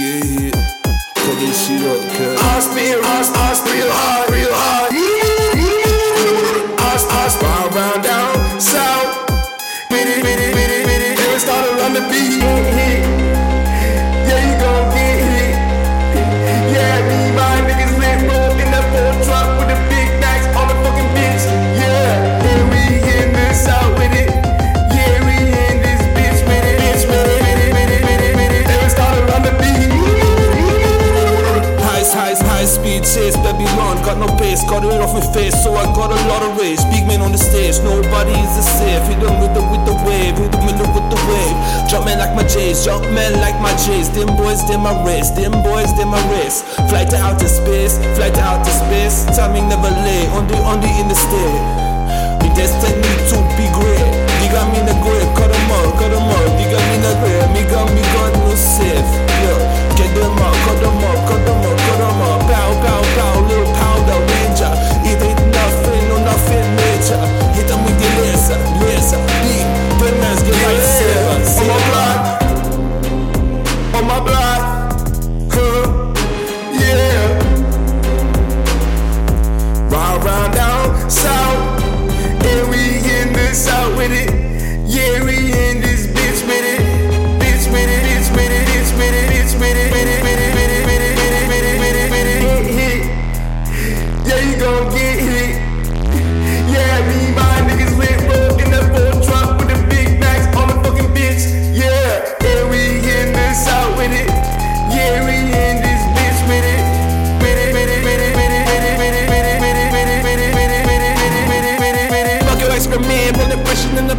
get hit. Pull this shit up. I spin, I, I real. I, I down. Babylon, got no pace, got it off my face, so I got a lot of rage. Big man on the stage, nobody is the safe. Hit them with with the wave, hit them with the with the wave. Jump man like my J's, jump man like my J's. Them boys, them my race, them boys, them my race. Fly to outer space, fly to outer space. Timing never late, on the on the in the state. We destiny to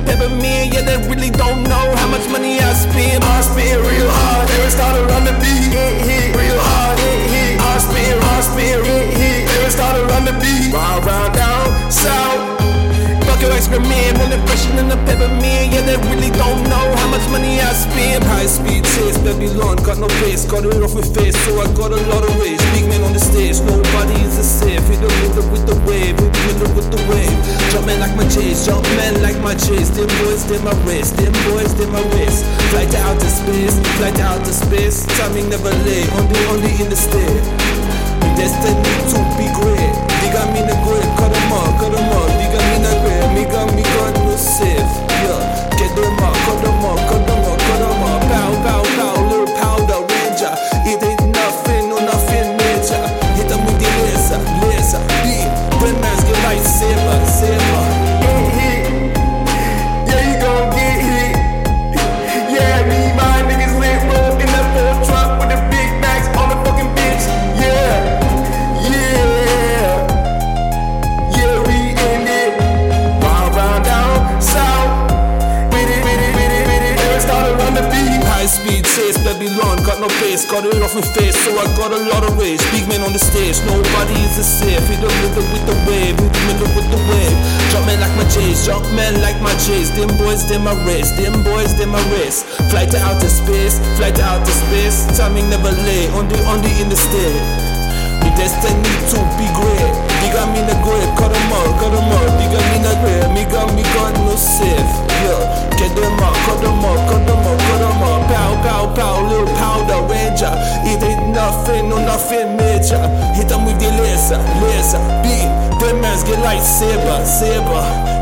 peppermint. Yeah, they really don't know how much money I spend. I spin real hard, they would start to run the beat. Hit, hit, real hard, hit, hit. I spin, I spin, hit, hit. They would start to run the beat. Round, round, down, south. Fuck your excrement, the pressure in the peppermint. Yeah, they really don't know how much money I spend. High speed chase, Babylon, got no pace, got it off my face, so I got a lot of rage. Big J's. Them boys, them my race, them boys, them my race. Fly to outer space, fly to outer space. Timing never late, only, only in the state. High speed chase, Babylon, got no pace, got it off my face, so I got a lot of rage. Big man on the stage, nobody is a safe. Hit the rhythm with the wave, hit the rhythm with the wave. Jump man like my J's, jump man like my J's. Them boys, them my race, them boys, them my race. Fly to outer space, fly to outer space. Timing never late, on the on the in the state. We destiny femeća I da beleza, beleza. lesa, lesa Bi, te mezge laj seba, seba